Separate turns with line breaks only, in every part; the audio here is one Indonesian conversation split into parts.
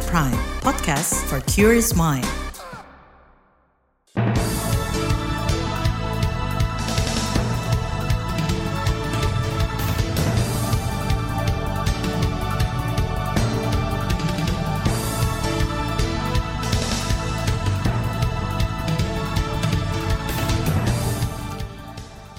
KBR Prime, podcast for curious mind.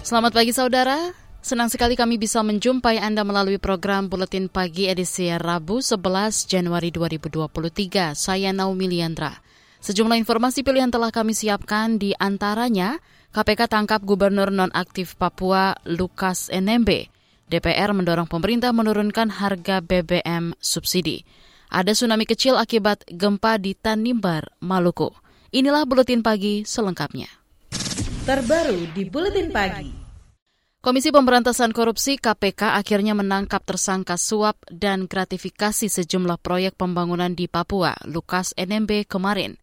Selamat pagi saudara, senang sekali kami bisa menjumpai Anda melalui program Buletin Pagi edisi Rabu 11 Januari 2023. Saya Naomi Liandra. Sejumlah informasi pilihan telah kami siapkan di antaranya KPK tangkap Gubernur nonaktif Papua Lukas NMB. DPR mendorong pemerintah menurunkan harga BBM subsidi. Ada tsunami kecil akibat gempa di Tanimbar, Maluku. Inilah Buletin Pagi selengkapnya.
Terbaru di Buletin Pagi.
Komisi Pemberantasan Korupsi KPK akhirnya menangkap tersangka suap dan gratifikasi sejumlah proyek pembangunan di Papua, Lukas NMB kemarin.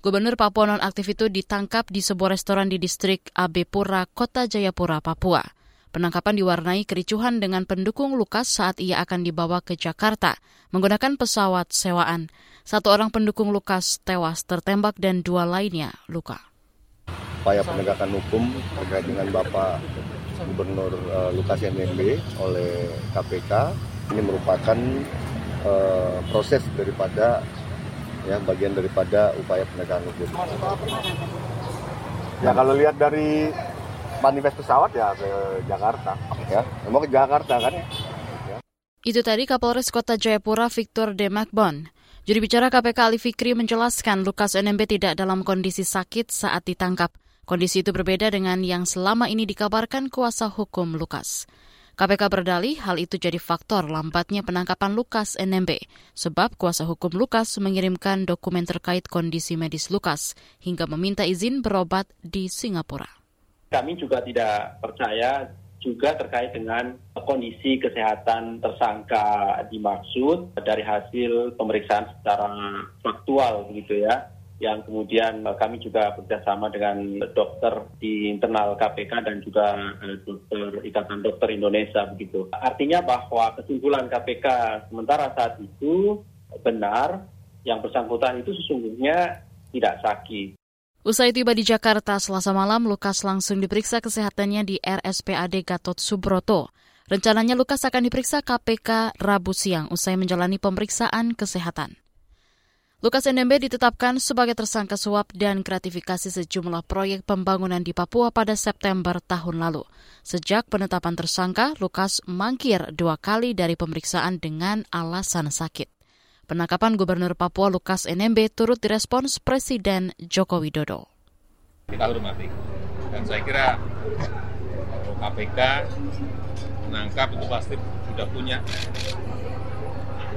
Gubernur Papua nonaktif itu ditangkap di sebuah restoran di distrik AB Pura, Kota Jayapura, Papua. Penangkapan diwarnai kericuhan dengan pendukung Lukas saat ia akan dibawa ke Jakarta menggunakan pesawat sewaan. Satu orang pendukung Lukas tewas tertembak dan dua lainnya luka.
Upaya penegakan hukum terkait dengan Bapak Gubernur uh, Lukas NMB oleh KPK ini merupakan uh, proses daripada ya bagian daripada upaya penegakan hukum. Ya kalau lihat dari manifest pesawat ya ke Jakarta ya, mau ke Jakarta kan ya.
Itu tadi Kapolres Kota Jayapura Victor Demakbon. Juri bicara KPK Ali Fikri menjelaskan Lukas NMB tidak dalam kondisi sakit saat ditangkap. Kondisi itu berbeda dengan yang selama ini dikabarkan kuasa hukum Lukas. KPK berdalih hal itu jadi faktor lambatnya penangkapan Lukas NMB, sebab kuasa hukum Lukas mengirimkan dokumen terkait kondisi medis Lukas hingga meminta izin berobat di Singapura.
Kami juga tidak percaya juga terkait dengan kondisi kesehatan tersangka dimaksud dari hasil pemeriksaan secara faktual begitu ya yang kemudian kami juga bekerjasama dengan dokter di internal KPK dan juga dokter Ikatan Dokter Indonesia begitu. Artinya bahwa kesimpulan KPK sementara saat itu benar yang bersangkutan itu sesungguhnya tidak sakit.
Usai tiba di Jakarta selasa malam, Lukas langsung diperiksa kesehatannya di RSPAD Gatot Subroto. Rencananya Lukas akan diperiksa KPK Rabu siang usai menjalani pemeriksaan kesehatan. Lukas NMB ditetapkan sebagai tersangka suap dan gratifikasi sejumlah proyek pembangunan di Papua pada September tahun lalu. Sejak penetapan tersangka, Lukas mangkir dua kali dari pemeriksaan dengan alasan sakit. Penangkapan Gubernur Papua Lukas NMB turut direspons Presiden Joko Widodo.
Kita hormati. Dan saya kira KPK menangkap itu pasti sudah punya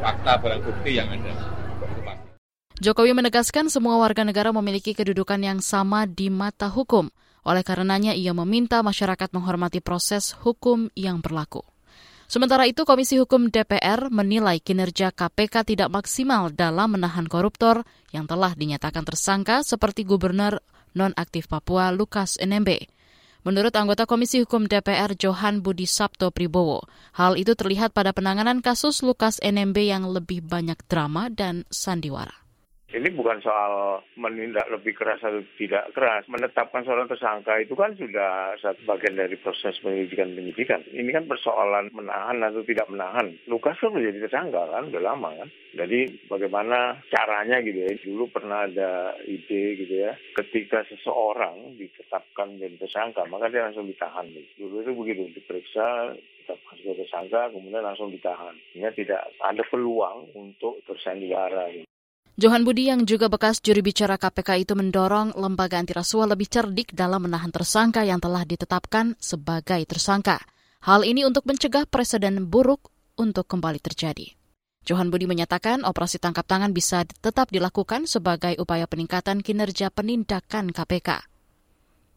fakta barang bukti yang ada.
Jokowi menegaskan semua warga negara memiliki kedudukan yang sama di mata hukum. Oleh karenanya, ia meminta masyarakat menghormati proses hukum yang berlaku. Sementara itu, Komisi Hukum DPR menilai kinerja KPK tidak maksimal dalam menahan koruptor yang telah dinyatakan tersangka seperti Gubernur nonaktif Papua Lukas NMB. Menurut anggota Komisi Hukum DPR Johan Budi Sabto Pribowo, hal itu terlihat pada penanganan kasus Lukas NMB yang lebih banyak drama dan sandiwara.
Ini bukan soal menindak lebih keras atau tidak keras. Menetapkan seorang tersangka itu kan sudah satu bagian dari proses penyidikan-penyidikan. Ini kan persoalan menahan atau tidak menahan. Lukas kan menjadi tersangka kan, udah lama kan. Jadi bagaimana caranya gitu ya. Dulu pernah ada ide gitu ya. Ketika seseorang ditetapkan menjadi tersangka, maka dia langsung ditahan. Dulu itu begitu, diperiksa, ditetapkan sebagai tersangka, kemudian langsung ditahan. Sehingga tidak ada peluang untuk tersandiwara.
Johan Budi yang juga bekas juri bicara KPK itu mendorong lembaga anti rasuah lebih cerdik dalam menahan tersangka yang telah ditetapkan sebagai tersangka. Hal ini untuk mencegah presiden buruk untuk kembali terjadi. Johan Budi menyatakan operasi tangkap tangan bisa tetap dilakukan sebagai upaya peningkatan kinerja penindakan KPK.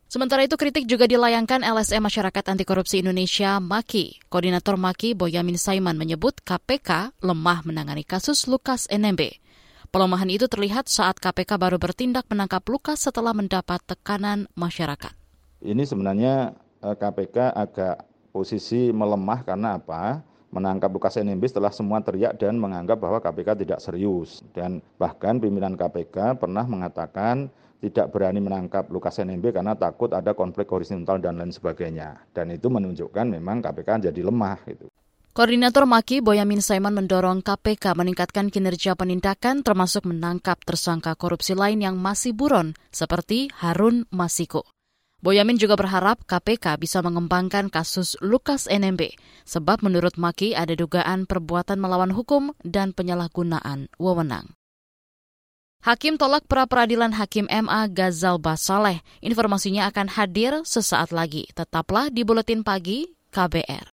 Sementara itu kritik juga dilayangkan LSM Masyarakat Anti Korupsi Indonesia MAKI. Koordinator MAKI Boyamin Saiman menyebut KPK lemah menangani kasus Lukas NMB. Pelemahan itu terlihat saat KPK baru bertindak menangkap Lukas setelah mendapat tekanan masyarakat.
Ini sebenarnya KPK eh, agak posisi melemah karena apa? menangkap Lukas NMB setelah semua teriak dan menganggap bahwa KPK tidak serius. Dan bahkan pimpinan KPK pernah mengatakan tidak berani menangkap Lukas NMB karena takut ada konflik horizontal dan lain sebagainya. Dan itu menunjukkan memang KPK jadi lemah. Gitu.
Koordinator Maki Boyamin Saiman mendorong KPK meningkatkan kinerja penindakan termasuk menangkap tersangka korupsi lain yang masih buron seperti Harun Masiku. Boyamin juga berharap KPK bisa mengembangkan kasus Lukas NMB, sebab menurut Maki ada dugaan perbuatan melawan hukum dan penyalahgunaan wewenang. Hakim tolak pra-peradilan Hakim MA Gazal Basaleh. Informasinya akan hadir sesaat lagi. Tetaplah di Buletin Pagi KBR.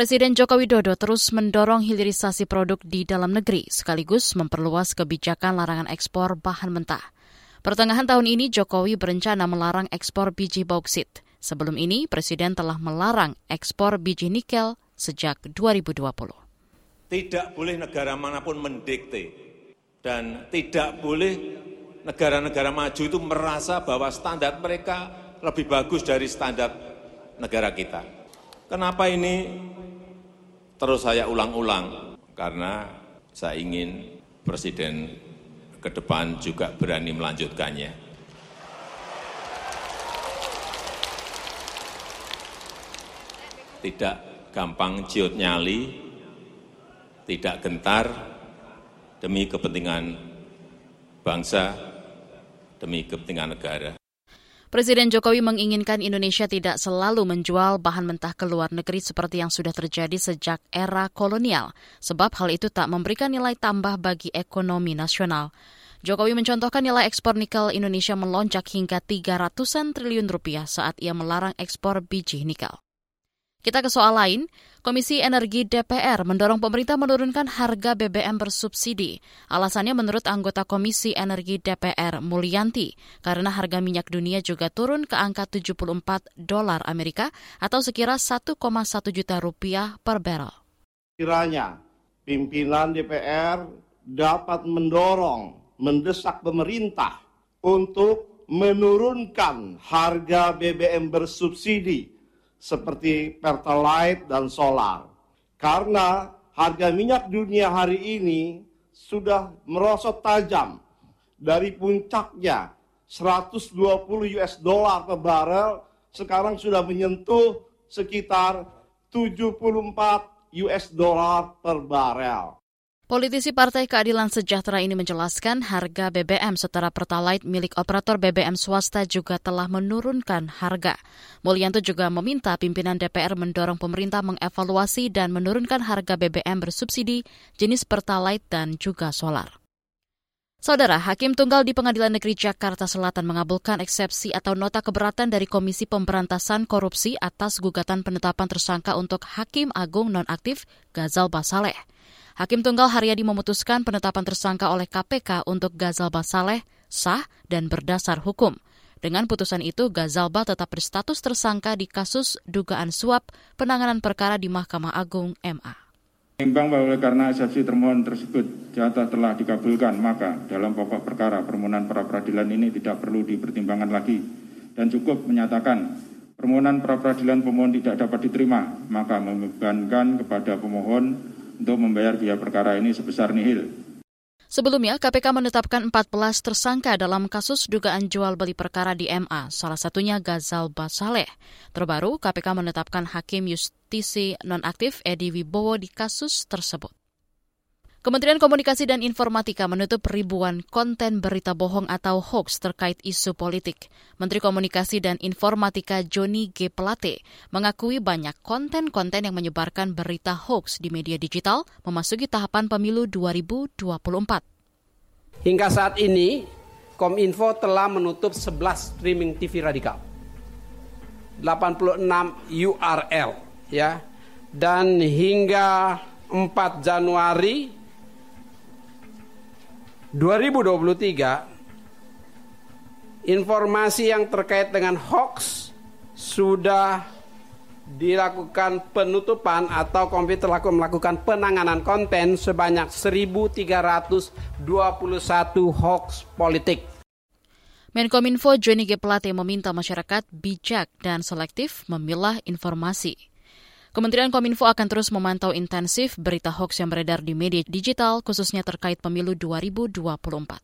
Presiden Joko Widodo terus mendorong hilirisasi produk di dalam negeri sekaligus memperluas kebijakan larangan ekspor bahan mentah. Pertengahan tahun ini Jokowi berencana melarang ekspor biji bauksit. Sebelum ini Presiden telah melarang ekspor biji nikel sejak 2020.
Tidak boleh negara mana pun mendikte dan tidak boleh negara-negara maju itu merasa bahwa standar mereka lebih bagus dari standar negara kita. Kenapa ini terus saya ulang-ulang karena saya ingin presiden ke depan juga berani melanjutkannya. Tidak gampang ciut nyali, tidak gentar demi kepentingan bangsa, demi kepentingan negara.
Presiden Jokowi menginginkan Indonesia tidak selalu menjual bahan mentah ke luar negeri seperti yang sudah terjadi sejak era kolonial, sebab hal itu tak memberikan nilai tambah bagi ekonomi nasional. Jokowi mencontohkan nilai ekspor nikel Indonesia melonjak hingga 300-an triliun rupiah saat ia melarang ekspor biji nikel. Kita ke soal lain, Komisi Energi DPR mendorong pemerintah menurunkan harga BBM bersubsidi. Alasannya menurut anggota Komisi Energi DPR Mulyanti, karena harga minyak dunia juga turun ke angka 74 dolar Amerika atau sekira 1,1 juta rupiah per barrel.
Kiranya pimpinan DPR dapat mendorong, mendesak pemerintah untuk menurunkan harga BBM bersubsidi seperti Pertalite dan solar. Karena harga minyak dunia hari ini sudah merosot tajam dari puncaknya 120 US dollar per barel sekarang sudah menyentuh sekitar 74 US dollar per barel.
Politisi Partai Keadilan Sejahtera ini menjelaskan harga BBM setara Pertalite milik operator BBM swasta juga telah menurunkan harga. Mulyanto juga meminta pimpinan DPR mendorong pemerintah mengevaluasi dan menurunkan harga BBM bersubsidi jenis Pertalite dan juga solar. Saudara, Hakim Tunggal di Pengadilan Negeri Jakarta Selatan mengabulkan eksepsi atau nota keberatan dari Komisi Pemberantasan Korupsi atas gugatan penetapan tersangka untuk Hakim Agung nonaktif Gazal Basaleh. Hakim Tunggal Haryadi memutuskan penetapan tersangka oleh KPK untuk Gazalba Saleh sah dan berdasar hukum. Dengan putusan itu, Gazalba tetap berstatus tersangka di kasus dugaan suap penanganan perkara di Mahkamah Agung MA.
Menimbang bahwa karena eksepsi termohon tersebut jatah telah dikabulkan, maka dalam pokok perkara permohonan pra peradilan ini tidak perlu dipertimbangkan lagi dan cukup menyatakan permohonan pra peradilan pemohon tidak dapat diterima, maka membebankan kepada pemohon untuk membayar biaya perkara ini sebesar nihil.
Sebelumnya, KPK menetapkan 14 tersangka dalam kasus dugaan jual beli perkara di MA, salah satunya Gazal Basaleh. Terbaru, KPK menetapkan Hakim Justisi Nonaktif Edi Wibowo di kasus tersebut. Kementerian Komunikasi dan Informatika menutup ribuan konten berita bohong atau hoax terkait isu politik. Menteri Komunikasi dan Informatika Joni G. Pelate mengakui banyak konten-konten yang menyebarkan berita hoax di media digital memasuki tahapan pemilu 2024.
Hingga saat ini, Kominfo telah menutup 11 streaming TV radikal. 86 URL ya. Dan hingga 4 Januari 2023 informasi yang terkait dengan hoax sudah dilakukan penutupan atau komputer melakukan penanganan konten sebanyak 1321 hoax politik.
Menkominfo Johnny G. Plate meminta masyarakat bijak dan selektif memilah informasi. Kementerian Kominfo akan terus memantau intensif berita hoax yang beredar di media digital, khususnya terkait pemilu 2024.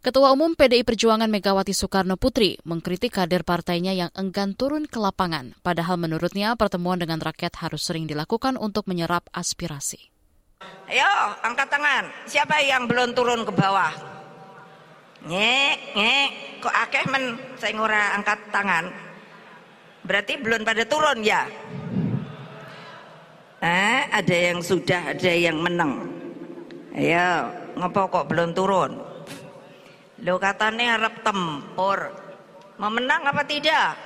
Ketua Umum PDI Perjuangan Megawati Soekarno Putri mengkritik kader partainya yang enggan turun ke lapangan, padahal menurutnya pertemuan dengan rakyat harus sering dilakukan untuk menyerap aspirasi.
Ayo, angkat tangan. Siapa yang belum turun ke bawah? Nyek, nyek. Kok akeh men saya ngora angkat tangan? Berarti belum pada turun ya? Eh, ada yang sudah, ada yang menang. Ayo, ngopo kok belum turun? Lo katanya harap tempur. Mau menang apa tidak?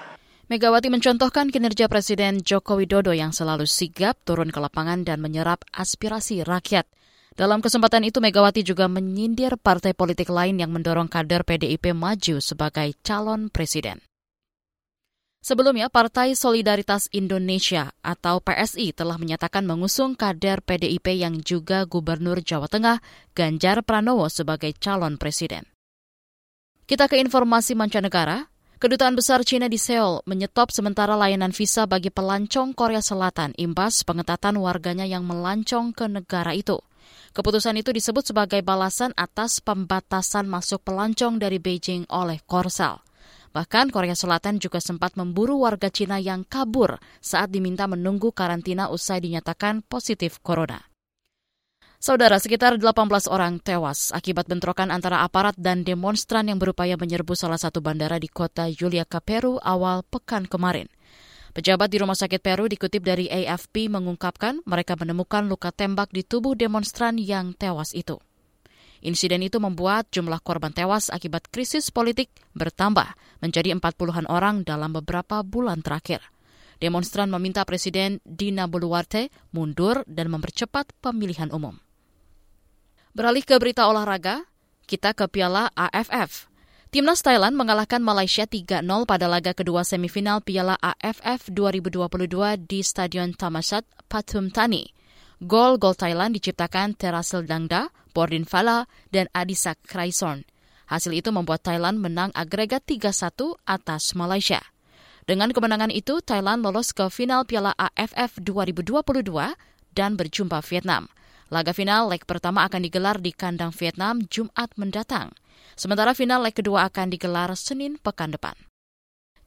Megawati mencontohkan kinerja Presiden Joko Widodo yang selalu sigap turun ke lapangan dan menyerap aspirasi rakyat. Dalam kesempatan itu Megawati juga menyindir partai politik lain yang mendorong kader PDIP maju sebagai calon presiden. Sebelumnya, Partai Solidaritas Indonesia atau PSI telah menyatakan mengusung kader PDIP yang juga Gubernur Jawa Tengah, Ganjar Pranowo sebagai calon presiden. Kita ke informasi mancanegara. Kedutaan besar China di Seoul menyetop sementara layanan visa bagi pelancong Korea Selatan imbas pengetatan warganya yang melancong ke negara itu. Keputusan itu disebut sebagai balasan atas pembatasan masuk pelancong dari Beijing oleh Korsel. Bahkan Korea Selatan juga sempat memburu warga Cina yang kabur saat diminta menunggu karantina usai dinyatakan positif corona. Saudara, sekitar 18 orang tewas akibat bentrokan antara aparat dan demonstran yang berupaya menyerbu salah satu bandara di kota Juliaca, Peru awal pekan kemarin. Pejabat di Rumah Sakit Peru dikutip dari AFP mengungkapkan mereka menemukan luka tembak di tubuh demonstran yang tewas itu. Insiden itu membuat jumlah korban tewas akibat krisis politik bertambah menjadi 40-an orang dalam beberapa bulan terakhir. Demonstran meminta Presiden Dina Boluarte mundur dan mempercepat pemilihan umum. Beralih ke berita olahraga, kita ke Piala AFF. Timnas Thailand mengalahkan Malaysia 3-0 pada laga kedua semifinal Piala AFF 2022 di Stadion Tamasat Pathum Thani. Gol-gol Thailand diciptakan Terasil Dangda, Bordin Fala, dan Adisak Kraison. Hasil itu membuat Thailand menang agregat 3-1 atas Malaysia. Dengan kemenangan itu, Thailand lolos ke final Piala AFF 2022 dan berjumpa Vietnam. Laga final leg pertama akan digelar di kandang Vietnam Jumat mendatang. Sementara final leg kedua akan digelar Senin pekan depan.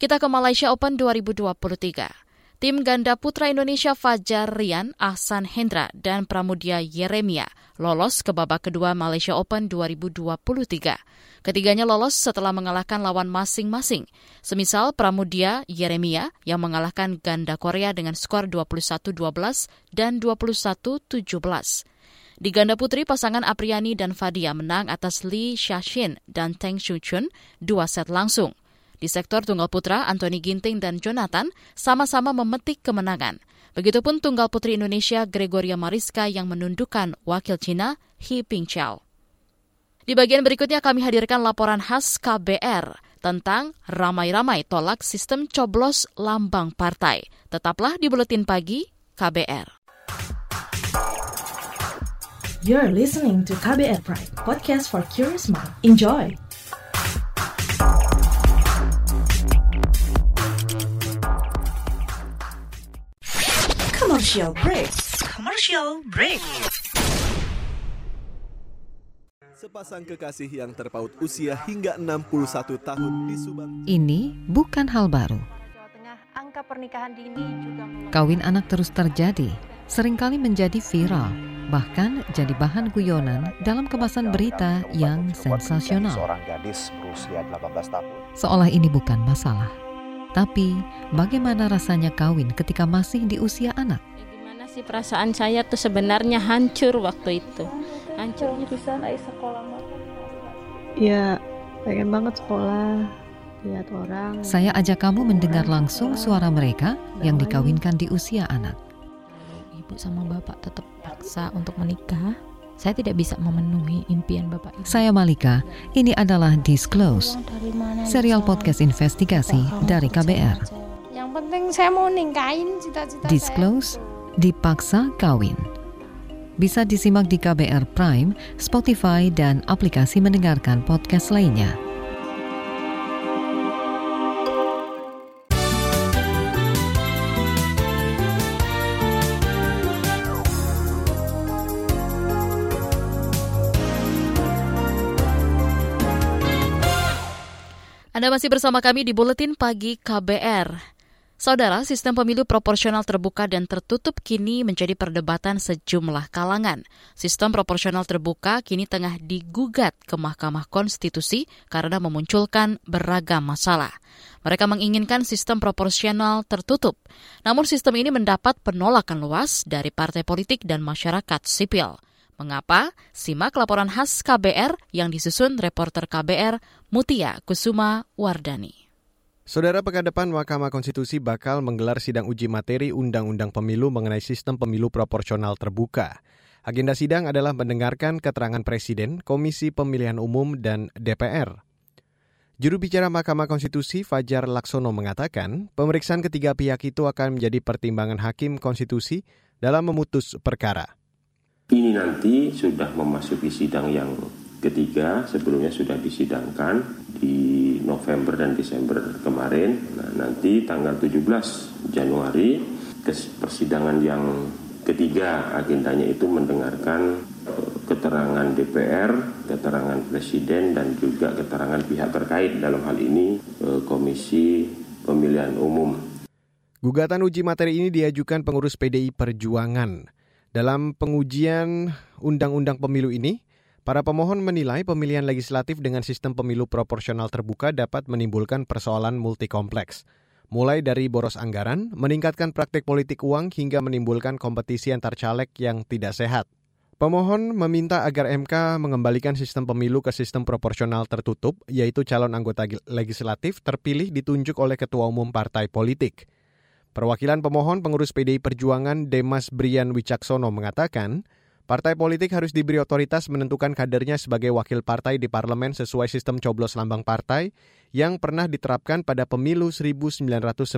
Kita ke Malaysia Open 2023. Tim ganda putra Indonesia Fajar Rian, Ahsan Hendra, dan Pramudia Yeremia lolos ke babak kedua Malaysia Open 2023. Ketiganya lolos setelah mengalahkan lawan masing-masing. Semisal Pramudia Yeremia yang mengalahkan ganda Korea dengan skor 21-12 dan 21-17. Di ganda putri, pasangan Apriani dan Fadia menang atas Lee Xiaxin dan Teng Shuchun dua set langsung. Di sektor tunggal putra, Anthony Ginting dan Jonathan sama-sama memetik kemenangan. Begitupun tunggal putri Indonesia Gregoria Mariska yang menundukkan wakil Cina He Pingqiao. Di bagian berikutnya kami hadirkan laporan khas KBR tentang ramai-ramai tolak sistem coblos lambang partai. Tetaplah di Buletin Pagi KBR.
You're listening to KBR Pride, podcast for curious mind. Enjoy!
Commercial break. Commercial break.
Sepasang kekasih yang terpaut usia hingga 61 tahun di Subang.
Ini bukan hal baru.
Angka pernikahan dini juga
Kawin anak terus terjadi, sering kali menjadi viral, bahkan jadi bahan guyonan dalam kemasan berita yang sensasional.
Seorang gadis berusia 18 tahun.
Seolah ini bukan masalah. Tapi, bagaimana rasanya kawin ketika masih di usia anak?
Sih perasaan saya tuh sebenarnya hancur waktu itu. Hancur.
bisa naik sekolah Ya, pengen banget sekolah. Lihat orang.
Saya ajak kamu mendengar langsung suara mereka yang dikawinkan di usia anak.
Ibu sama bapak tetap paksa untuk menikah.
saya tidak bisa memenuhi impian Bapak Ibu.
Saya Malika, ini adalah Disclose, serial podcast investigasi dari KBR.
Yang penting saya mau ningkain cita-cita
Disclose, dipaksa kawin. Bisa disimak di KBR Prime, Spotify, dan aplikasi mendengarkan podcast lainnya.
Anda masih bersama kami di Buletin Pagi KBR. Saudara, sistem pemilu proporsional terbuka dan tertutup kini menjadi perdebatan sejumlah kalangan. Sistem proporsional terbuka kini tengah digugat ke Mahkamah Konstitusi karena memunculkan beragam masalah. Mereka menginginkan sistem proporsional tertutup. Namun sistem ini mendapat penolakan luas dari partai politik dan masyarakat sipil. Mengapa? Simak laporan khas KBR yang disusun reporter KBR Mutia Kusuma Wardani.
Saudara pekan depan Mahkamah Konstitusi bakal menggelar sidang uji materi Undang-Undang Pemilu mengenai sistem pemilu proporsional terbuka. Agenda sidang adalah mendengarkan keterangan Presiden, Komisi Pemilihan Umum, dan DPR. Juru bicara Mahkamah Konstitusi Fajar Laksono mengatakan, pemeriksaan ketiga pihak itu akan menjadi pertimbangan Hakim Konstitusi dalam memutus perkara.
Ini nanti sudah memasuki sidang yang ketiga, sebelumnya sudah disidangkan di November dan Desember kemarin. Nah, nanti tanggal 17 Januari persidangan yang ketiga agendanya itu mendengarkan eh, keterangan DPR, keterangan Presiden dan juga keterangan pihak terkait dalam hal ini eh, Komisi Pemilihan Umum.
Gugatan uji materi ini diajukan pengurus PDI Perjuangan. Dalam pengujian Undang-Undang Pemilu ini, para pemohon menilai pemilihan legislatif dengan sistem pemilu proporsional terbuka dapat menimbulkan persoalan multikompleks. Mulai dari boros anggaran, meningkatkan praktik politik uang hingga menimbulkan kompetisi antar caleg yang tidak sehat. Pemohon meminta agar MK mengembalikan sistem pemilu ke sistem proporsional tertutup, yaitu calon anggota legislatif terpilih ditunjuk oleh ketua umum partai politik. Perwakilan pemohon pengurus PDI Perjuangan Demas Brian Wicaksono mengatakan, partai politik harus diberi otoritas menentukan kadernya sebagai wakil partai di parlemen sesuai sistem coblos lambang partai yang pernah diterapkan pada pemilu 1999.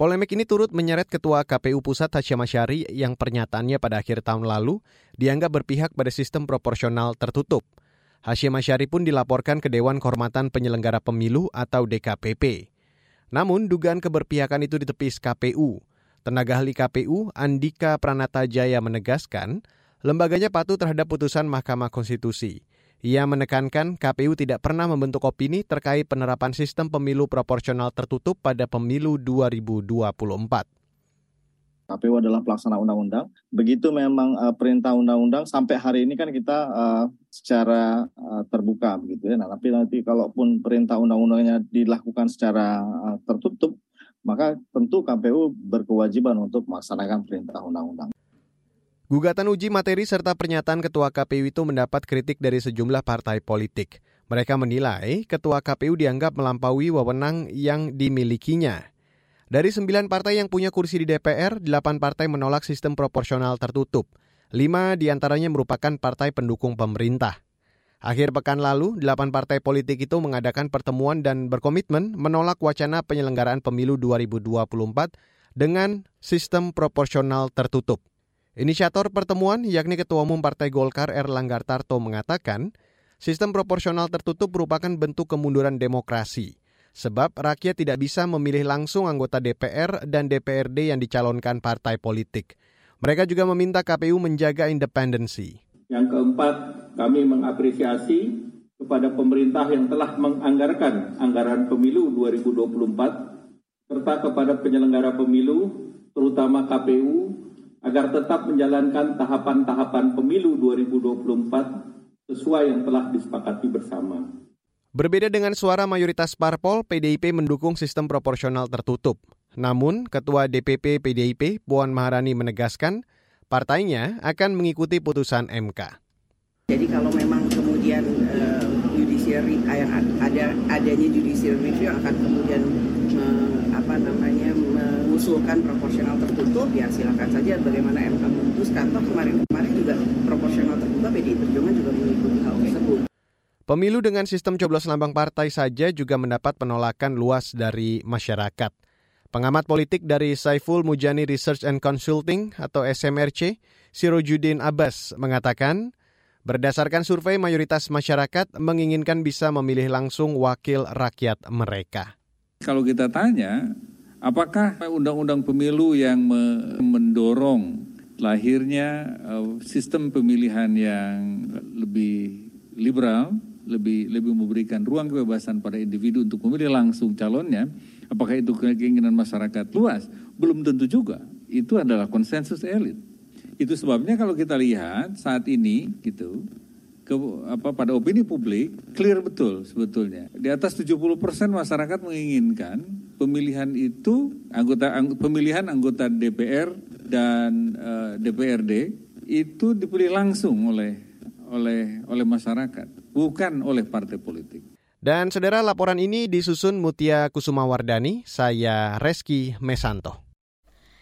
Polemik ini turut menyeret Ketua KPU Pusat Hashim Asyari yang pernyataannya pada akhir tahun lalu dianggap berpihak pada sistem proporsional tertutup. Hashim Asyari pun dilaporkan ke Dewan Kehormatan Penyelenggara Pemilu atau DKPP. Namun dugaan keberpihakan itu ditepis KPU. Tenaga ahli KPU Andika Pranata Jaya menegaskan, lembaganya patuh terhadap putusan Mahkamah Konstitusi. Ia menekankan KPU tidak pernah membentuk opini terkait penerapan sistem pemilu proporsional tertutup pada pemilu 2024.
KPU adalah pelaksana undang-undang. Begitu memang uh, perintah undang-undang sampai hari ini kan kita uh, secara uh, terbuka begitu ya. Nah, tapi nanti kalaupun perintah undang-undangnya dilakukan secara uh, tertutup, maka tentu KPU berkewajiban untuk melaksanakan perintah undang-undang.
Gugatan uji materi serta pernyataan Ketua KPU itu mendapat kritik dari sejumlah partai politik. Mereka menilai Ketua KPU dianggap melampaui wewenang yang dimilikinya. Dari sembilan partai yang punya kursi di DPR, delapan partai menolak sistem proporsional tertutup. Lima di antaranya merupakan partai pendukung pemerintah. Akhir pekan lalu, delapan partai politik itu mengadakan pertemuan dan berkomitmen menolak wacana penyelenggaraan pemilu 2024 dengan sistem proporsional tertutup. Inisiator pertemuan, yakni Ketua Umum Partai Golkar Erlangga Tarto mengatakan, sistem proporsional tertutup merupakan bentuk kemunduran demokrasi sebab rakyat tidak bisa memilih langsung anggota DPR dan DPRD yang dicalonkan partai politik. Mereka juga meminta KPU menjaga independensi.
Yang keempat, kami mengapresiasi kepada pemerintah yang telah menganggarkan anggaran pemilu 2024 serta kepada penyelenggara pemilu, terutama KPU, agar tetap menjalankan tahapan-tahapan pemilu 2024 sesuai yang telah disepakati bersama.
Berbeda dengan suara mayoritas parpol, PDIP mendukung sistem proporsional tertutup. Namun, Ketua DPP PDIP Puan Maharani menegaskan partainya akan mengikuti putusan MK.
Jadi kalau memang kemudian uh, judiciary yang ada adanya judicial review akan kemudian uh, apa namanya mengusulkan proporsional tertutup ya silakan saja bagaimana MK memutuskan toh kemarin-kemarin juga proporsional terbuka PDI Perjuangan juga mengikuti hal tersebut.
Pemilu dengan sistem coblos lambang partai saja juga mendapat penolakan luas dari masyarakat. Pengamat politik dari Saiful Mujani Research and Consulting atau SMRC, Sirojudin Abbas mengatakan, berdasarkan survei mayoritas masyarakat menginginkan bisa memilih langsung wakil rakyat mereka.
Kalau kita tanya, apakah undang-undang pemilu yang mendorong lahirnya uh, sistem pemilihan yang lebih liberal, lebih lebih memberikan ruang kebebasan pada individu untuk memilih langsung calonnya, apakah itu keinginan masyarakat luas? Belum tentu juga. Itu adalah konsensus elit. Itu sebabnya kalau kita lihat saat ini gitu ke apa pada opini publik clear betul sebetulnya. Di atas 70% masyarakat menginginkan pemilihan itu anggota ang, pemilihan anggota DPR dan uh, eh, DPRD itu dipilih langsung oleh oleh oleh masyarakat, bukan oleh partai politik.
Dan saudara laporan ini disusun Mutia Kusumawardani, saya Reski Mesanto.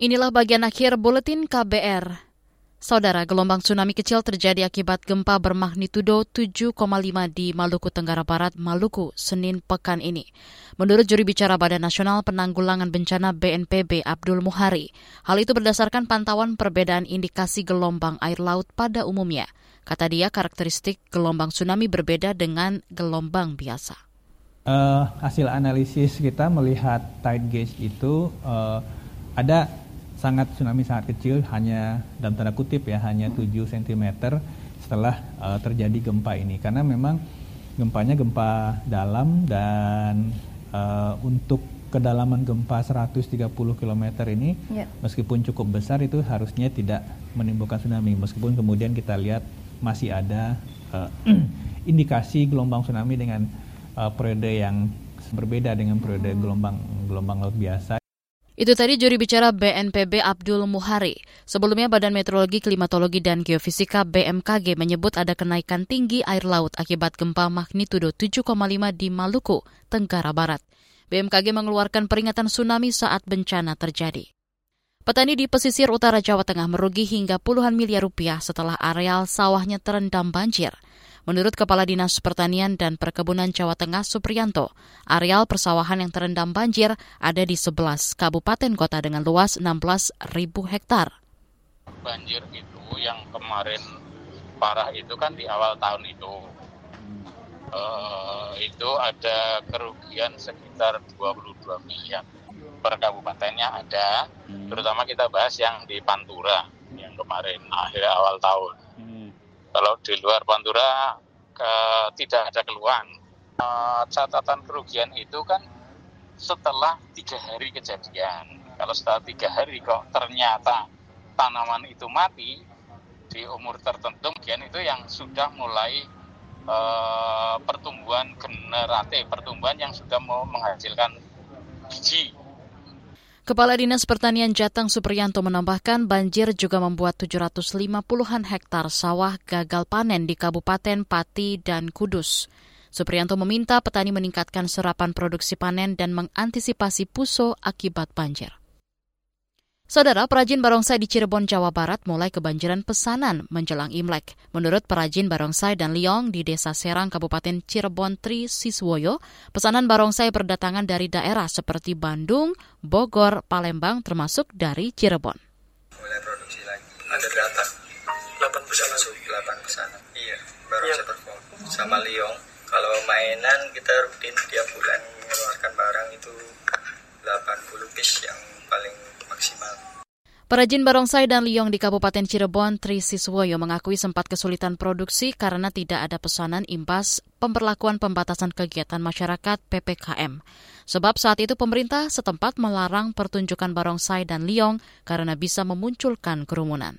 Inilah bagian akhir buletin KBR. Saudara, gelombang tsunami kecil terjadi akibat gempa bermagnitudo 7,5 di Maluku Tenggara Barat, Maluku, Senin pekan ini. Menurut juri bicara Badan Nasional Penanggulangan Bencana BNPB Abdul Muhari, hal itu berdasarkan pantauan perbedaan indikasi gelombang air laut pada umumnya. Kata dia, karakteristik gelombang tsunami berbeda dengan gelombang biasa.
Uh, hasil analisis kita melihat tide gauge itu uh, ada sangat tsunami sangat kecil hanya dalam tanda kutip ya hanya 7 cm setelah uh, terjadi gempa ini. Karena memang gempanya gempa dalam dan uh, untuk kedalaman gempa 130 km ini yeah. meskipun cukup besar itu harusnya tidak menimbulkan tsunami. Meskipun kemudian kita lihat masih ada uh, indikasi gelombang tsunami dengan uh, periode yang berbeda dengan periode gelombang gelombang laut biasa
itu tadi juri bicara BNPB Abdul Muhari. Sebelumnya Badan Meteorologi, Klimatologi, dan Geofisika BMKG menyebut ada kenaikan tinggi air laut akibat gempa magnitudo 7,5 di Maluku, Tenggara Barat. BMKG mengeluarkan peringatan tsunami saat bencana terjadi. Petani di pesisir utara Jawa Tengah merugi hingga puluhan miliar rupiah setelah areal sawahnya terendam banjir – Menurut Kepala Dinas Pertanian dan Perkebunan Jawa Tengah Supriyanto, areal persawahan yang terendam banjir ada di 11 kabupaten kota dengan luas 16 ribu hektar.
Banjir itu yang kemarin parah itu kan di awal tahun itu. Uh, itu ada kerugian sekitar 22 miliar per kabupatennya ada, terutama kita bahas yang di Pantura yang kemarin akhir awal tahun kalau di luar Pantura ke, tidak ada keluhan. E, catatan kerugian itu kan setelah tiga hari kejadian. Kalau setelah tiga hari kok ternyata tanaman itu mati di umur tertentu, kemudian itu yang sudah mulai e, pertumbuhan generatif, pertumbuhan yang sudah mau menghasilkan biji
Kepala Dinas Pertanian Jateng Supriyanto menambahkan banjir juga membuat 750-an hektar sawah gagal panen di Kabupaten Pati dan Kudus. Supriyanto meminta petani meningkatkan serapan produksi panen dan mengantisipasi puso akibat banjir. Saudara, perajin barongsai di Cirebon, Jawa Barat mulai kebanjiran pesanan menjelang Imlek. Menurut perajin barongsai dan liong di Desa Serang, Kabupaten Cirebon, Tri Siswoyo, pesanan barongsai berdatangan dari daerah seperti Bandung, Bogor, Palembang, termasuk dari Cirebon.
Mulai produksi lagi. Ada data. 8 pesanan. 8 pesanan. Iya, barongsai perform. Sama liong. Kalau mainan kita rutin tiap bulan mengeluarkan barang itu 80 piece yang paling maksimal.
Perajin barongsai dan liong di Kabupaten Cirebon, Tri Siswoyo mengakui sempat kesulitan produksi karena tidak ada pesanan imbas pemberlakuan pembatasan kegiatan masyarakat PPKM. Sebab saat itu pemerintah setempat melarang pertunjukan barongsai dan liong karena bisa memunculkan kerumunan.